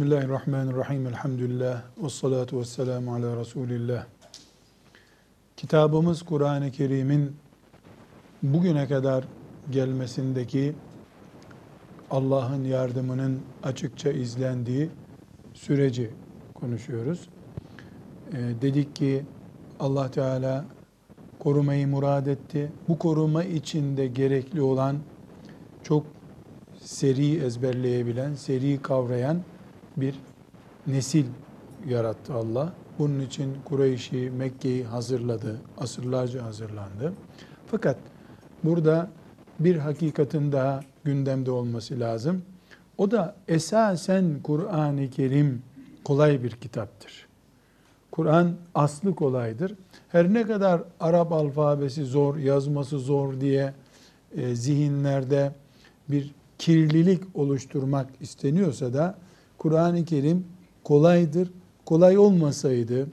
Bismillahirrahmanirrahim. Elhamdülillah. Ve salatu ve selamu ala Resulillah. Kitabımız Kur'an-ı Kerim'in bugüne kadar gelmesindeki Allah'ın yardımının açıkça izlendiği süreci konuşuyoruz. Ee, dedik ki Allah Teala korumayı murad etti. Bu koruma içinde gerekli olan çok seri ezberleyebilen, seri kavrayan bir nesil yarattı Allah. Bunun için Kureyş'i, Mekke'yi hazırladı. Asırlarca hazırlandı. Fakat burada bir hakikatin daha gündemde olması lazım. O da esasen Kur'an-ı Kerim kolay bir kitaptır. Kur'an aslı kolaydır. Her ne kadar Arap alfabesi zor, yazması zor diye e, zihinlerde bir kirlilik oluşturmak isteniyorsa da Kur'an-ı Kerim kolaydır. Kolay olmasaydı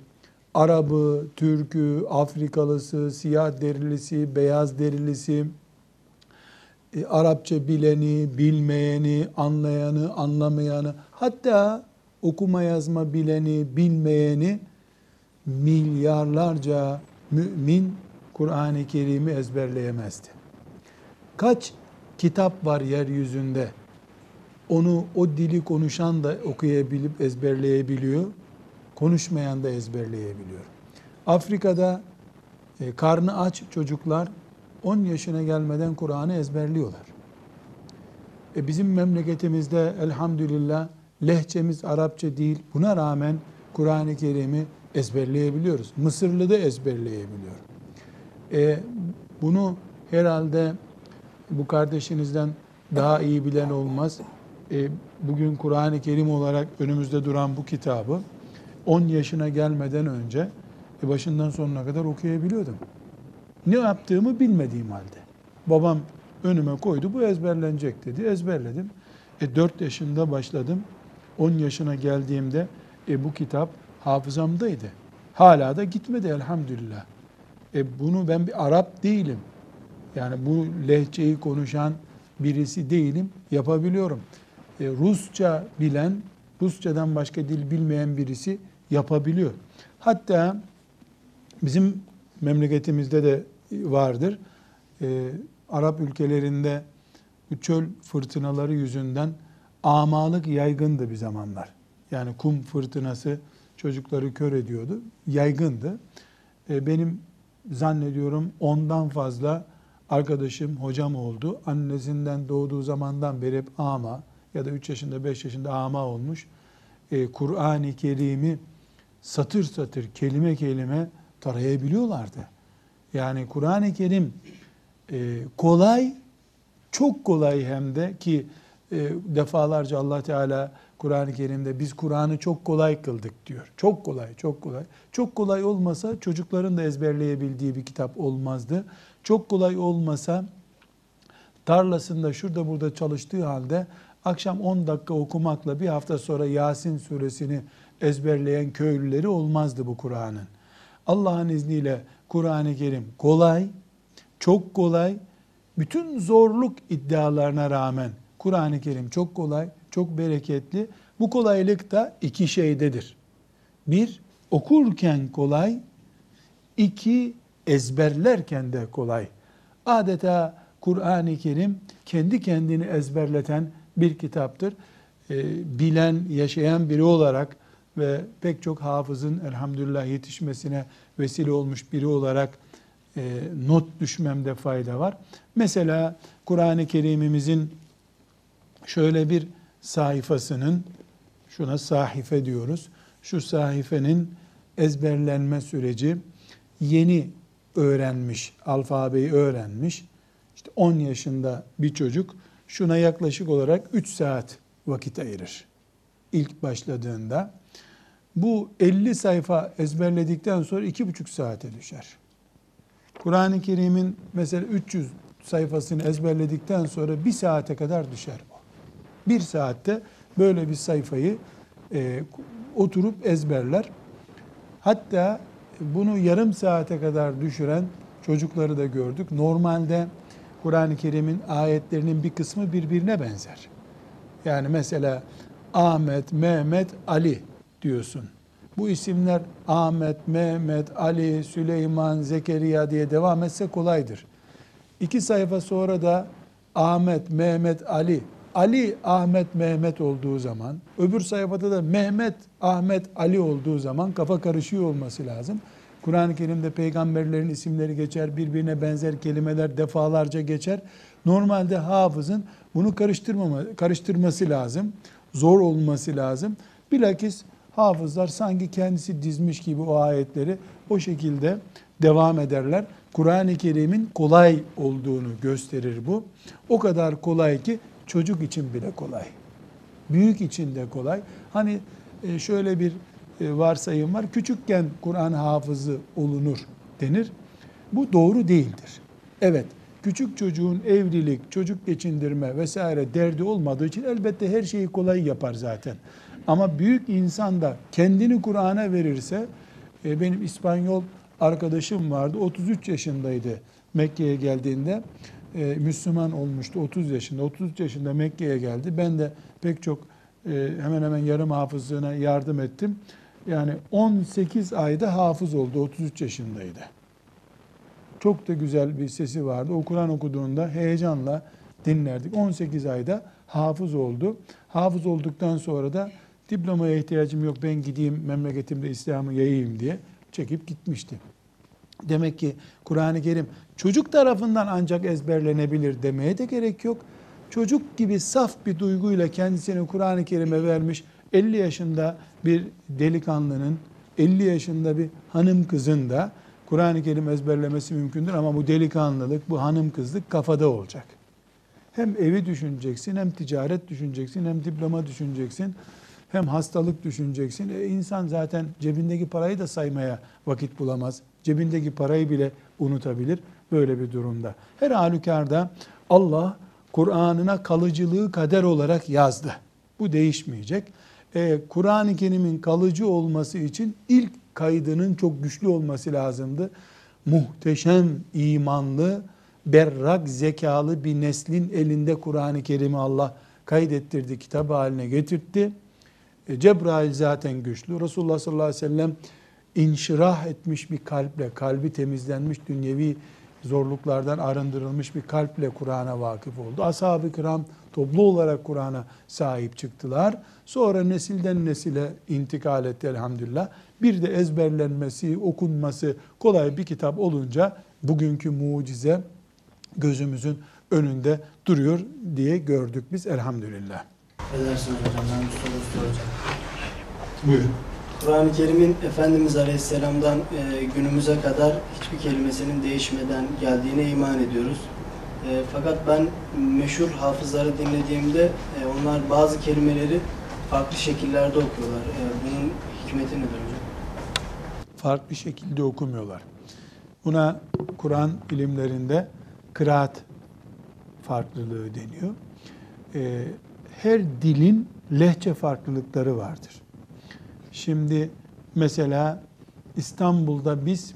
Arabı, Türk'ü, Afrikalısı, siyah derilisi, beyaz derilisi, e, Arapça bileni, bilmeyeni, anlayanı, anlamayanı, hatta okuma yazma bileni, bilmeyeni milyarlarca mümin Kur'an-ı Kerim'i ezberleyemezdi. Kaç kitap var yeryüzünde onu o dili konuşan da okuyabilip ezberleyebiliyor. Konuşmayan da ezberleyebiliyor. Afrika'da e, karnı aç çocuklar 10 yaşına gelmeden Kur'an'ı ezberliyorlar. E bizim memleketimizde elhamdülillah lehçemiz Arapça değil. Buna rağmen Kur'an-ı Kerim'i ezberleyebiliyoruz. Mısırlı da ezberleyebiliyor. E, bunu herhalde bu kardeşinizden daha iyi bilen olmaz e, bugün Kur'an-ı Kerim olarak önümüzde duran bu kitabı 10 yaşına gelmeden önce e, başından sonuna kadar okuyabiliyordum. Ne yaptığımı bilmediğim halde. Babam önüme koydu bu ezberlenecek dedi. Ezberledim. E, 4 yaşında başladım. 10 yaşına geldiğimde e, bu kitap hafızamdaydı. Hala da gitmedi elhamdülillah. E, bunu ben bir Arap değilim. Yani bu lehçeyi konuşan birisi değilim. Yapabiliyorum. E, Rusça bilen, Rusçadan başka dil bilmeyen birisi yapabiliyor. Hatta bizim memleketimizde de vardır. E, Arap ülkelerinde bu çöl fırtınaları yüzünden amalık yaygındı bir zamanlar. Yani kum fırtınası çocukları kör ediyordu. Yaygındı. E, benim zannediyorum ondan fazla arkadaşım, hocam oldu. Annesinden doğduğu zamandan beri hep ama, ya da 3 yaşında 5 yaşında ama olmuş. E, Kur'an-ı Kerim'i satır satır kelime kelime tarayabiliyorlardı. Yani Kur'an-ı Kerim e, kolay, çok kolay hem de ki e, defalarca Allah Teala Kur'an-ı Kerim'de biz Kur'an'ı çok kolay kıldık diyor. Çok kolay, çok kolay. Çok kolay olmasa çocukların da ezberleyebildiği bir kitap olmazdı. Çok kolay olmasa tarlasında şurada burada çalıştığı halde akşam 10 dakika okumakla bir hafta sonra Yasin suresini ezberleyen köylüleri olmazdı bu Kur'an'ın. Allah'ın izniyle Kur'an-ı Kerim kolay, çok kolay, bütün zorluk iddialarına rağmen Kur'an-ı Kerim çok kolay, çok bereketli. Bu kolaylık da iki şeydedir. Bir, okurken kolay, iki, ezberlerken de kolay. Adeta Kur'an-ı Kerim kendi kendini ezberleten bir kitaptır. E, bilen, yaşayan biri olarak ve pek çok hafızın elhamdülillah yetişmesine vesile olmuş biri olarak e, not düşmemde fayda var. Mesela Kur'an-ı Kerim'imizin şöyle bir sayfasının, şuna sahife diyoruz, şu sayfenin ezberlenme süreci yeni öğrenmiş, alfabeyi öğrenmiş, işte 10 yaşında bir çocuk şuna yaklaşık olarak 3 saat vakit ayırır. İlk başladığında bu 50 sayfa ezberledikten sonra 2,5 saate düşer. Kur'an-ı Kerim'in mesela 300 sayfasını ezberledikten sonra bir saate kadar düşer bu. Bir saatte böyle bir sayfayı e, oturup ezberler. Hatta bunu yarım saate kadar düşüren çocukları da gördük. Normalde Kur'an-ı Kerim'in ayetlerinin bir kısmı birbirine benzer. Yani mesela Ahmet, Mehmet, Ali diyorsun. Bu isimler Ahmet, Mehmet, Ali, Süleyman, Zekeriya diye devam etse kolaydır. İki sayfa sonra da Ahmet, Mehmet, Ali, Ali, Ahmet, Mehmet olduğu zaman, öbür sayfada da Mehmet, Ahmet, Ali olduğu zaman kafa karışıyor olması lazım. Kur'an-ı Kerim'de peygamberlerin isimleri geçer, birbirine benzer kelimeler defalarca geçer. Normalde hafızın bunu karıştırmama, karıştırması lazım. Zor olması lazım. Bilakis hafızlar sanki kendisi dizmiş gibi o ayetleri o şekilde devam ederler. Kur'an-ı Kerim'in kolay olduğunu gösterir bu. O kadar kolay ki çocuk için bile kolay. Büyük için de kolay. Hani e, şöyle bir varsayım var. Küçükken Kur'an hafızı olunur denir. Bu doğru değildir. Evet, küçük çocuğun evlilik, çocuk geçindirme vesaire derdi olmadığı için elbette her şeyi kolay yapar zaten. Ama büyük insan da kendini Kur'an'a verirse, e, benim İspanyol arkadaşım vardı, 33 yaşındaydı Mekke'ye geldiğinde. E, Müslüman olmuştu 30 yaşında. 33 yaşında Mekke'ye geldi. Ben de pek çok e, hemen hemen yarım hafızlığına yardım ettim. Yani 18 ayda hafız oldu. 33 yaşındaydı. Çok da güzel bir sesi vardı. O Kur'an okuduğunda heyecanla dinlerdik. 18 ayda hafız oldu. Hafız olduktan sonra da diplomaya ihtiyacım yok ben gideyim memleketimde İslam'ı yayayım diye çekip gitmişti. Demek ki Kur'an-ı Kerim çocuk tarafından ancak ezberlenebilir demeye de gerek yok. Çocuk gibi saf bir duyguyla kendisini Kur'an-ı Kerim'e vermiş 50 yaşında bir delikanlının, 50 yaşında bir hanım kızın da Kur'an-ı Kerim ezberlemesi mümkündür ama bu delikanlılık, bu hanım kızlık kafada olacak. Hem evi düşüneceksin, hem ticaret düşüneceksin, hem diploma düşüneceksin, hem hastalık düşüneceksin. E insan zaten cebindeki parayı da saymaya vakit bulamaz. Cebindeki parayı bile unutabilir böyle bir durumda. Her halükarda Allah Kur'an'ına kalıcılığı kader olarak yazdı. Bu değişmeyecek. Ee, Kur'an-ı Kerim'in kalıcı olması için ilk kaydının çok güçlü olması lazımdı. Muhteşem imanlı, berrak zekalı bir neslin elinde Kur'an-ı Kerim'i Allah kaydettirdi, kitap haline getirtti. E, Cebrail zaten güçlü. Resulullah sallallahu aleyhi ve sellem inşirah etmiş bir kalple, kalbi temizlenmiş, dünyevi zorluklardan arındırılmış bir kalple Kur'an'a vakıf oldu. Ashab-ı kiram toplu olarak Kur'an'a sahip çıktılar. Sonra nesilden nesile intikal etti elhamdülillah. Bir de ezberlenmesi, okunması kolay bir kitap olunca bugünkü mucize gözümüzün önünde duruyor diye gördük biz elhamdülillah. Edersiniz hocam ben bir soru soracağım. Buyurun. Kur'an-ı Kerim'in Efendimiz Aleyhisselam'dan e, günümüze kadar hiçbir kelimesinin değişmeden geldiğine iman ediyoruz. E, fakat ben meşhur hafızları dinlediğimde e, onlar bazı kelimeleri farklı şekillerde okuyorlar. E, bunun hikmeti nedir hocam? farklı şekilde okumuyorlar. Buna Kur'an ilimlerinde kıraat farklılığı deniyor. Ee, her dilin lehçe farklılıkları vardır. Şimdi mesela İstanbul'da biz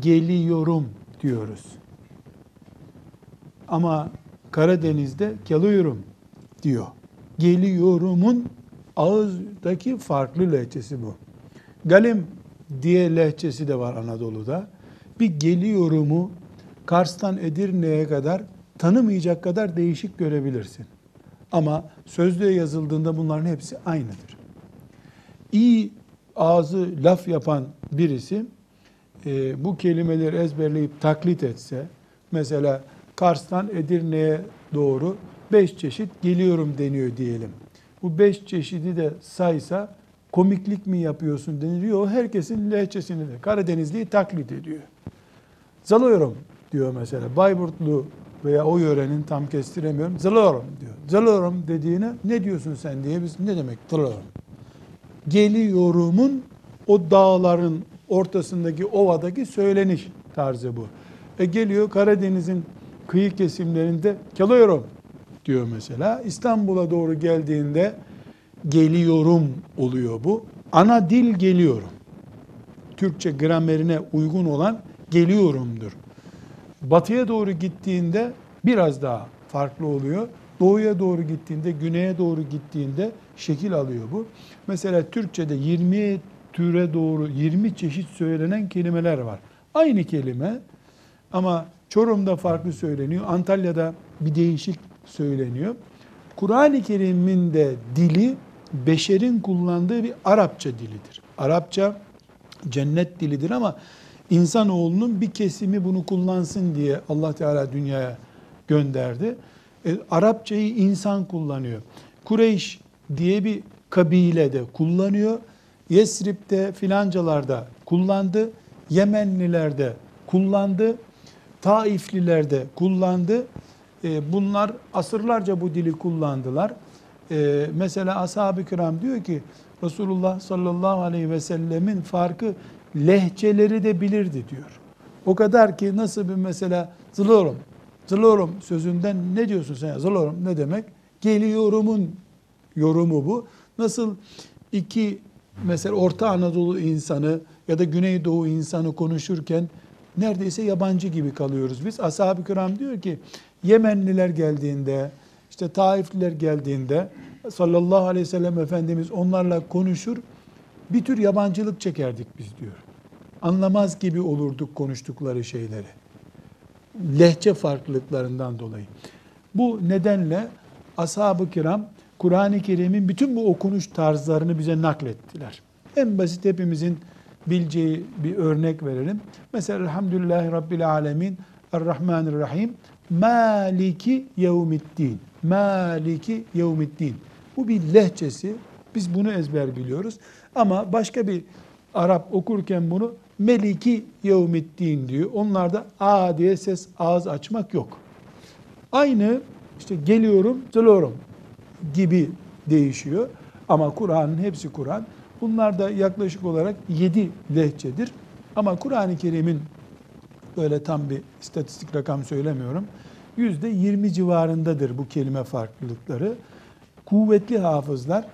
geliyorum diyoruz. Ama Karadeniz'de geliyorum diyor. Geliyorumun ağızdaki farklı lehçesi bu. Galim diye lehçesi de var Anadolu'da. Bir geliyorumu Kars'tan Edirne'ye kadar tanımayacak kadar değişik görebilirsin. Ama sözlüğe yazıldığında bunların hepsi aynıdır. İyi ağzı laf yapan birisi e, bu kelimeleri ezberleyip taklit etse, mesela Kars'tan Edirne'ye doğru beş çeşit geliyorum deniyor diyelim. Bu beş çeşidi de saysa komiklik mi yapıyorsun deniliyor. O herkesin lehçesini de Karadenizli'yi taklit ediyor. Zalıyorum diyor mesela. Bayburtlu veya o yörenin tam kestiremiyorum. Zalıyorum diyor. Zalıyorum dediğine ne diyorsun sen diye biz ne demek zalıyorum? Geliyorumun o dağların ortasındaki ovadaki söyleniş tarzı bu. E geliyor Karadeniz'in kıyı kesimlerinde geliyorum diyor mesela. İstanbul'a doğru geldiğinde geliyorum oluyor bu. Ana dil geliyorum. Türkçe gramerine uygun olan geliyorumdur. Batıya doğru gittiğinde biraz daha farklı oluyor. Doğuya doğru gittiğinde, güneye doğru gittiğinde şekil alıyor bu. Mesela Türkçe'de 20 türe doğru 20 çeşit söylenen kelimeler var. Aynı kelime ama Çorum'da farklı söyleniyor, Antalya'da bir değişik söyleniyor. Kur'an-ı Kerim'in de dili beşerin kullandığı bir Arapça dilidir. Arapça cennet dilidir ama insanoğlunun bir kesimi bunu kullansın diye Allah Teala dünyaya gönderdi. E, Arapçayı insan kullanıyor. Kureyş diye bir kabile de kullanıyor. Yesrib'de filancalarda kullandı. Yemenliler de kullandı. Taifliler de kullandı. E, bunlar asırlarca bu dili kullandılar. E, mesela ashab-ı kiram diyor ki Resulullah sallallahu aleyhi ve sellemin farkı lehçeleri de bilirdi diyor. O kadar ki nasıl bir mesela zılıyorum, zılıyorum sözünden ne diyorsun sen? Zılıyorum ne demek? Geliyorumun yorumu bu. Nasıl iki mesela Orta Anadolu insanı ya da Güneydoğu insanı konuşurken neredeyse yabancı gibi kalıyoruz biz. Ashab-ı kiram diyor ki Yemenliler geldiğinde, işte Taifliler geldiğinde sallallahu aleyhi ve sellem Efendimiz onlarla konuşur, bir tür yabancılık çekerdik biz diyor. Anlamaz gibi olurduk konuştukları şeyleri. Lehçe farklılıklarından dolayı. Bu nedenle ashab-ı kiram Kur'an-ı Kerim'in bütün bu okunuş tarzlarını bize naklettiler. En basit hepimizin bileceği bir örnek verelim. Mesela Elhamdülillahi Rabbil Alemin Errahmanirrahim Maliki Yevmiddin Maliki Yevmiddin Bu bir lehçesi. Biz bunu ezber biliyoruz. Ama başka bir Arap okurken bunu Meliki Yevmiddin diyor. Onlarda A diye ses ağız açmak yok. Aynı işte geliyorum, geliyorum gibi değişiyor. Ama Kur'an'ın hepsi Kur'an. Bunlar da yaklaşık olarak 7 lehçedir. Ama Kur'an-ı Kerim'in böyle tam bir istatistik rakam söylemiyorum. Yüzde 20 civarındadır bu kelime farklılıkları. Kuvvetli hafızlar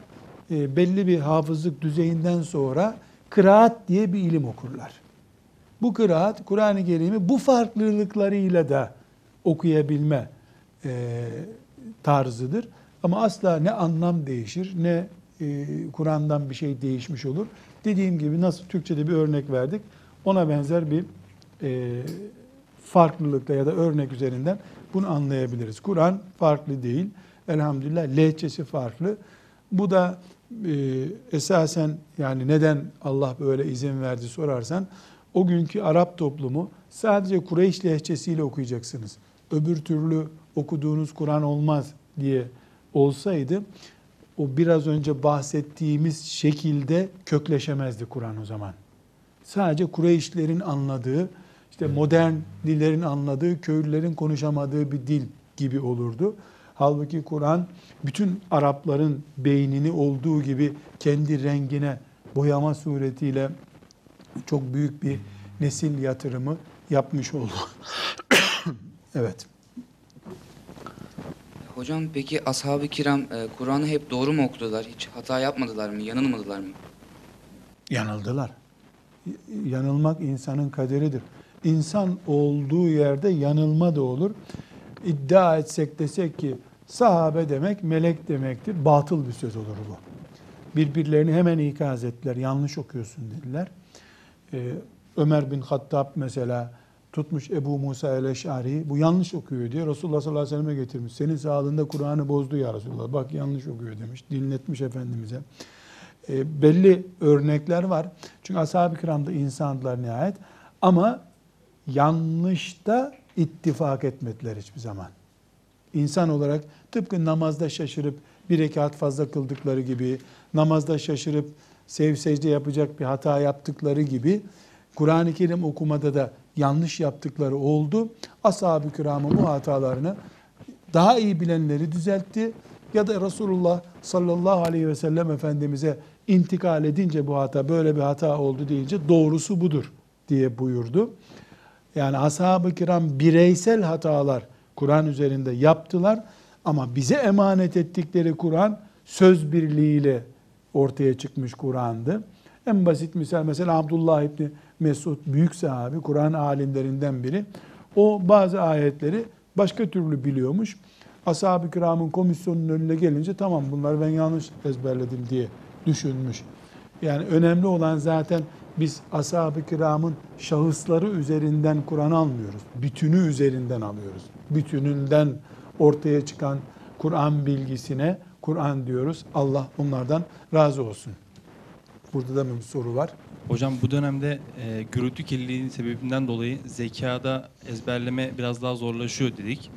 e, belli bir hafızlık düzeyinden sonra kıraat diye bir ilim okurlar. Bu kıraat Kur'an-ı Kerim'i bu farklılıklarıyla da okuyabilme e, tarzıdır. Ama asla ne anlam değişir ne e, Kur'an'dan bir şey değişmiş olur. Dediğim gibi nasıl Türkçe'de bir örnek verdik ona benzer bir e, farklılıkla ya da örnek üzerinden bunu anlayabiliriz. Kur'an farklı değil. Elhamdülillah lehçesi farklı. Bu da e, esasen yani neden Allah böyle izin verdi sorarsan o günkü Arap toplumu sadece Kureyş lehçesiyle okuyacaksınız. Öbür türlü okuduğunuz Kur'an olmaz diye olsaydı o biraz önce bahsettiğimiz şekilde kökleşemezdi Kur'an o zaman. Sadece Kureyşlerin anladığı, işte modern dillerin anladığı, köylülerin konuşamadığı bir dil gibi olurdu. Halbuki Kur'an bütün Arapların beynini olduğu gibi kendi rengine boyama suretiyle çok büyük bir nesil yatırımı yapmış oldu. evet. Hocam peki ashab-ı kiram e, Kur'an'ı hep doğru mu okudular? Hiç hata yapmadılar mı? Yanılmadılar mı? Yanıldılar. Yanılmak insanın kaderidir. İnsan olduğu yerde yanılma da olur. İddia etsek desek ki sahabe demek melek demektir. Batıl bir söz olur bu. Birbirlerini hemen ikaz ettiler. Yanlış okuyorsun dediler. Ee, Ömer bin Hattab mesela tutmuş Ebu Musa el-Eş'ari bu yanlış okuyor diye Resulullah sallallahu aleyhi ve selleme getirmiş. Senin sağlığında Kur'an'ı bozdu ya Resulullah. Bak yanlış okuyor demiş. Dinletmiş Efendimiz'e. E, belli örnekler var. Çünkü ashab-ı kiramda insandılar nihayet. Ama yanlışta ittifak etmediler hiçbir zaman. İnsan olarak tıpkı namazda şaşırıp bir rekat fazla kıldıkları gibi, namazda şaşırıp sev secde yapacak bir hata yaptıkları gibi Kur'an-ı Kerim okumada da yanlış yaptıkları oldu. Ashab-ı kiramın bu hatalarını daha iyi bilenleri düzeltti ya da Resulullah sallallahu aleyhi ve sellem Efendimiz'e intikal edince bu hata böyle bir hata oldu deyince doğrusu budur diye buyurdu. Yani ashab-ı kiram bireysel hatalar Kur'an üzerinde yaptılar ama bize emanet ettikleri Kur'an söz birliğiyle ortaya çıkmış Kur'an'dı. En basit misal mesela Abdullah İbni Mesud büyük sahabi, Kur'an alimlerinden biri. O bazı ayetleri başka türlü biliyormuş. ashab-ı kiramın komisyonunun önüne gelince tamam bunları ben yanlış ezberledim diye düşünmüş. Yani önemli olan zaten biz ashab-ı kiramın şahısları üzerinden Kur'an almıyoruz. Bütünü üzerinden alıyoruz. Bütününden ortaya çıkan Kur'an bilgisine Kur'an diyoruz. Allah onlardan razı olsun. Burada da bir soru var. Hocam bu dönemde e, gürültü kirliliğinin sebebinden dolayı zekada ezberleme biraz daha zorlaşıyor dedik.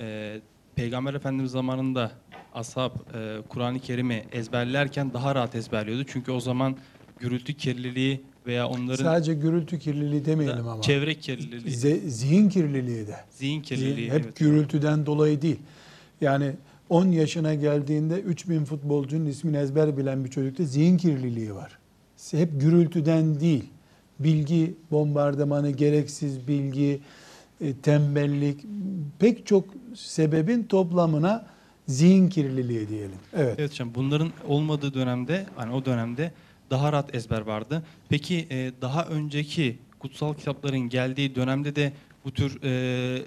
E, Peygamber Efendimiz zamanında ashab e, Kur'an-ı Kerim'i ezberlerken daha rahat ezberliyordu. Çünkü o zaman gürültü kirliliği veya onların Sadece gürültü kirliliği demeyelim ama. çevre kirliliği, Ze- zihin kirliliği de. zihin kirliliği. Hep evet. gürültüden dolayı değil. Yani 10 yaşına geldiğinde 3000 futbolcunun ismini ezber bilen bir çocukta zihin kirliliği var. Hep gürültüden değil. Bilgi bombardımanı, gereksiz bilgi, e, tembellik, pek çok sebebin toplamına zihin kirliliği diyelim. Evet. Evet hocam bunların olmadığı dönemde hani o dönemde daha rahat ezber vardı. Peki e, daha önceki kutsal kitapların geldiği dönemde de bu tür e,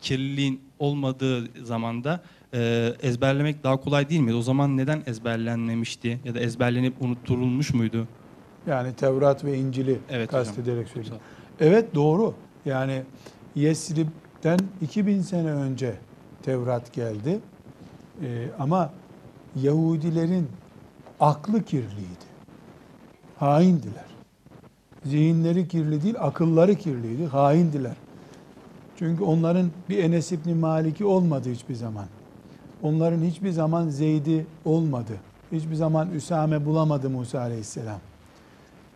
kirliliğin olmadığı zamanda e, ezberlemek daha kolay değil miydi? O zaman neden ezberlenmemişti ya da ezberlenip unutturulmuş muydu? Yani Tevrat ve İncil'i Evet kastederek söylüyorum. Evet doğru. Yani Yesrib'den 2000 sene önce Tevrat geldi. Ee, ama Yahudilerin aklı kirliydi. Haindiler. Zihinleri kirli değil, akılları kirliydi. Haindiler. Çünkü onların bir Enes İbni Malik'i olmadı hiçbir zaman. Onların hiçbir zaman Zeyd'i olmadı. Hiçbir zaman Üsame bulamadı Musa Aleyhisselam.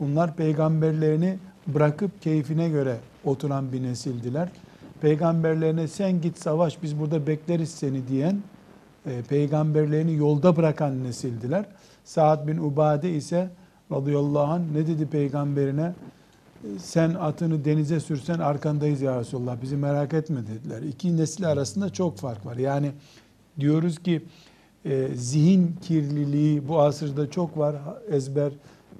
Bunlar peygamberlerini bırakıp keyfine göre oturan bir nesildiler. Peygamberlerine sen git savaş biz burada bekleriz seni diyen e, peygamberlerini yolda bırakan nesildiler. Sa'd bin Ubade ise radıyallahu anh ne dedi peygamberine? E, Sen atını denize sürsen arkandayız ya Resulallah bizi merak etme dediler. İki nesil arasında çok fark var. Yani diyoruz ki e, zihin kirliliği bu asırda çok var. Ezber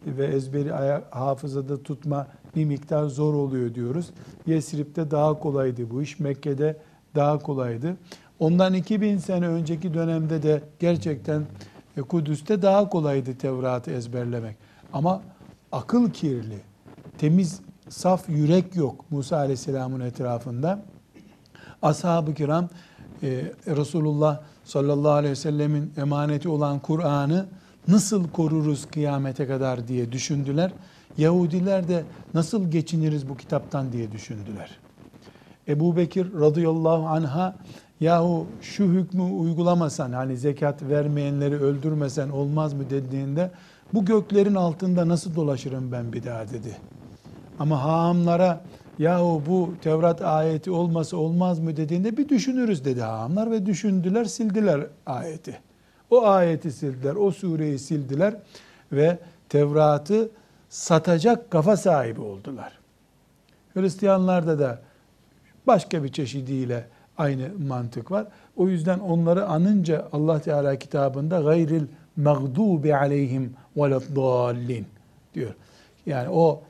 ve ezberi hafızada tutma bir miktar zor oluyor diyoruz. Yesrib'de daha kolaydı bu iş. Mekke'de daha kolaydı. Ondan 2000 sene önceki dönemde de gerçekten e, Kudüs'te daha kolaydı Tevrat'ı ezberlemek. Ama akıl kirli, temiz, saf yürek yok Musa Aleyhisselam'ın etrafında. Ashab-ı kiram e, Resulullah sallallahu aleyhi ve sellemin emaneti olan Kur'an'ı nasıl koruruz kıyamete kadar diye düşündüler. Yahudiler de nasıl geçiniriz bu kitaptan diye düşündüler. Ebu Bekir radıyallahu anha yahu şu hükmü uygulamasan hani zekat vermeyenleri öldürmesen olmaz mı dediğinde bu göklerin altında nasıl dolaşırım ben bir daha dedi. Ama haamlara yahu bu Tevrat ayeti olması olmaz mı dediğinde bir düşünürüz dedi haamlar ve düşündüler sildiler ayeti. O ayeti sildiler, o sureyi sildiler ve Tevrat'ı satacak kafa sahibi oldular. Hristiyanlarda da başka bir çeşidiyle aynı mantık var. O yüzden onları anınca Allah Teala kitabında gayril mağdubi aleyhim veleddallin diyor. Yani o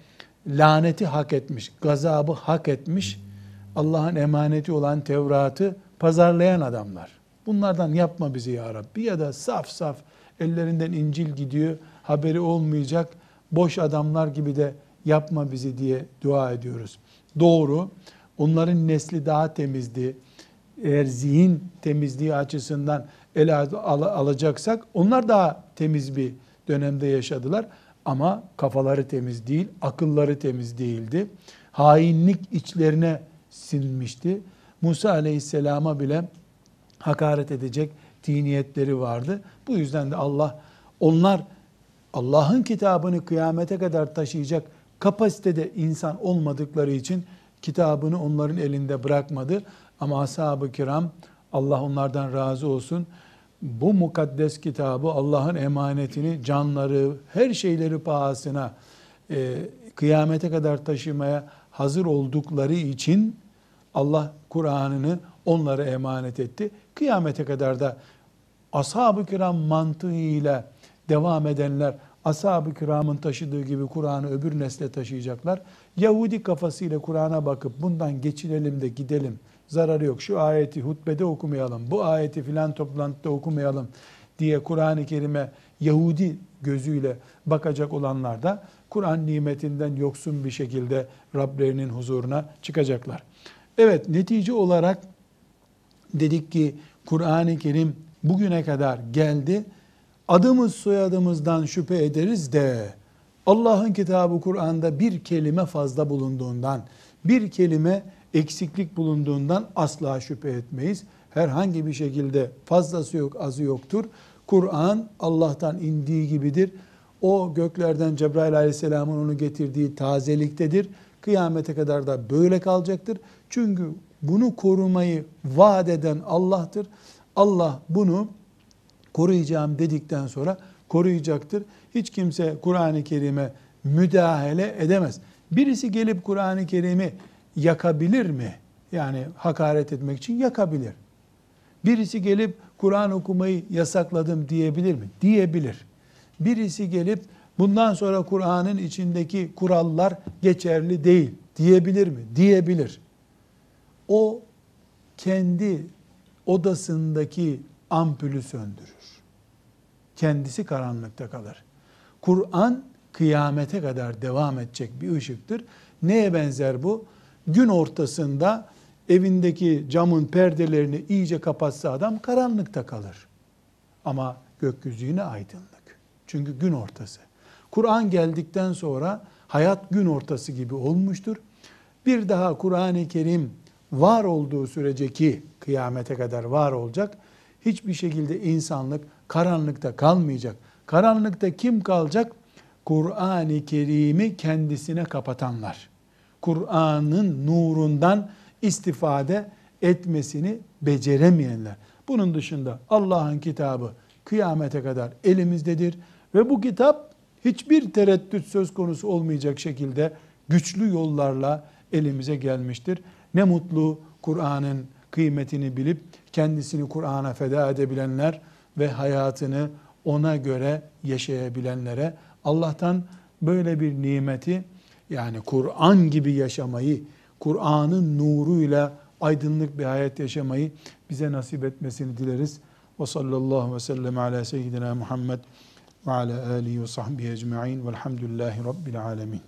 laneti hak etmiş, gazabı hak etmiş, Allah'ın emaneti olan Tevrat'ı pazarlayan adamlar. Bunlardan yapma bizi ya Rabbi ya da saf saf ellerinden İncil gidiyor, haberi olmayacak boş adamlar gibi de yapma bizi diye dua ediyoruz. Doğru, onların nesli daha temizdi. Eğer zihin temizliği açısından ele al- alacaksak onlar daha temiz bir dönemde yaşadılar. Ama kafaları temiz değil, akılları temiz değildi. Hainlik içlerine sinmişti. Musa Aleyhisselam'a bile hakaret edecek diniyetleri vardı. Bu yüzden de Allah onlar Allah'ın kitabını kıyamete kadar taşıyacak kapasitede insan olmadıkları için kitabını onların elinde bırakmadı. Ama ashab-ı kiram Allah onlardan razı olsun. Bu mukaddes kitabı Allah'ın emanetini canları, her şeyleri pahasına e, kıyamete kadar taşımaya hazır oldukları için Allah Kur'an'ını onlara emanet etti. Kıyamete kadar da ashab-ı kiram mantığıyla devam edenler ashab-ı kiramın taşıdığı gibi Kur'an'ı öbür nesle taşıyacaklar. Yahudi kafasıyla Kur'an'a bakıp bundan geçinelim de gidelim zararı yok. Şu ayeti hutbede okumayalım, bu ayeti filan toplantıda okumayalım diye Kur'an-ı Kerim'e Yahudi gözüyle bakacak olanlar da Kur'an nimetinden yoksun bir şekilde Rablerinin huzuruna çıkacaklar. Evet netice olarak dedik ki Kur'an-ı Kerim bugüne kadar geldi. Adımız soyadımızdan şüphe ederiz de Allah'ın kitabı Kur'an'da bir kelime fazla bulunduğundan, bir kelime eksiklik bulunduğundan asla şüphe etmeyiz. Herhangi bir şekilde fazlası yok, azı yoktur. Kur'an Allah'tan indiği gibidir. O göklerden Cebrail aleyhisselamın onu getirdiği tazeliktedir. Kıyamete kadar da böyle kalacaktır. Çünkü bunu korumayı vaat eden Allah'tır. Allah bunu koruyacağım dedikten sonra koruyacaktır. Hiç kimse Kur'an-ı Kerim'e müdahale edemez. Birisi gelip Kur'an-ı Kerim'i yakabilir mi? Yani hakaret etmek için yakabilir. Birisi gelip Kur'an okumayı yasakladım diyebilir mi? Diyebilir. Birisi gelip bundan sonra Kur'an'ın içindeki kurallar geçerli değil diyebilir mi? Diyebilir. O kendi odasındaki ampulü söndürür. Kendisi karanlıkta kalır. Kur'an kıyamete kadar devam edecek bir ışıktır. Neye benzer bu? Gün ortasında evindeki camın perdelerini iyice kapatsa adam karanlıkta kalır. Ama gökyüzü yine aydınlık. Çünkü gün ortası. Kur'an geldikten sonra hayat gün ortası gibi olmuştur. Bir daha Kur'an-ı Kerim var olduğu sürece ki kıyamete kadar var olacak. Hiçbir şekilde insanlık karanlıkta kalmayacak. Karanlıkta kim kalacak? Kur'an-ı Kerim'i kendisine kapatanlar. Kur'an'ın nurundan istifade etmesini beceremeyenler. Bunun dışında Allah'ın kitabı kıyamete kadar elimizdedir ve bu kitap hiçbir tereddüt söz konusu olmayacak şekilde güçlü yollarla elimize gelmiştir. Ne mutlu Kur'an'ın kıymetini bilip kendisini Kur'an'a feda edebilenler ve hayatını ona göre yaşayabilenlere Allah'tan böyle bir nimeti yani Kur'an gibi yaşamayı, Kur'an'ın nuruyla aydınlık bir hayat yaşamayı bize nasip etmesini dileriz. Ve sallallahu ve sellem ala seyyidina Muhammed ve ala alihi ve sahbihi ecma'in velhamdülillahi rabbil alemin.